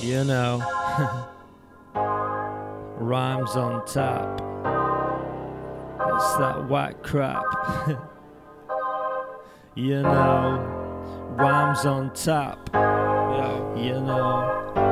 You know, rhymes on tap. It's that white crap. you know, rhymes on tap. Yo, you know,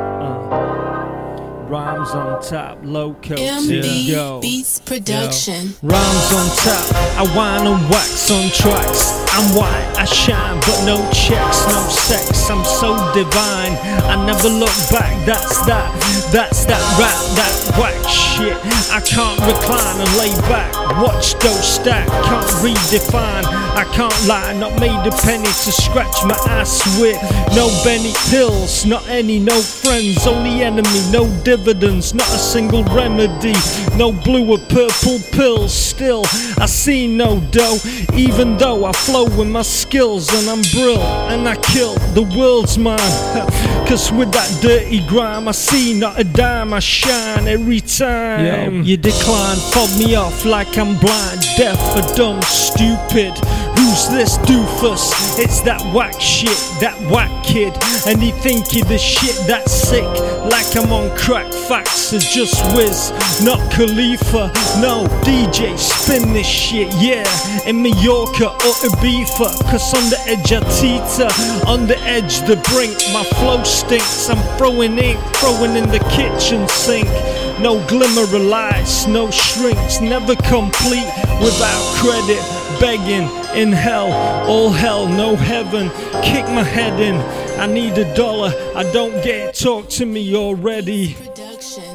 rhymes on tap. Loco, MB. Beats Production. Rhymes on tap, I whine and wax on tracks. I'm white, I shine, but no checks, no sex. I'm so divine, I never look back. That's that, that's that rap, that whack shit. I can't recline and lay back. Watch those stack, can't redefine. I can't lie, not made a penny to scratch my ass with. No Benny pills, not any, no friends, only enemy, no dividends, not a single remedy. No blue or purple pills, still I see no dough, even though I flow with my skills and I'm brill and I kill the world's mine. Cause with that dirty grime, I see not a dime, I shine every time. Yo, you decline, fob me off like I'm blind, deaf, or dumb, stupid. This doofus? It's that whack shit, that whack kid. And he think he the shit that's sick. Like I'm on crack facts are just whiz, not Khalifa. No, DJ, spin this shit, yeah. In Mallorca or Ibiza. Cause on the edge of Tita, on the edge the brink. My flow stinks, I'm throwing ink, throwing in the kitchen sink. No glimmer of lights, no shrinks, never complete without credit. Begging in hell, all hell, no heaven. Kick my head in, I need a dollar. I don't get it, talk to me already. Production.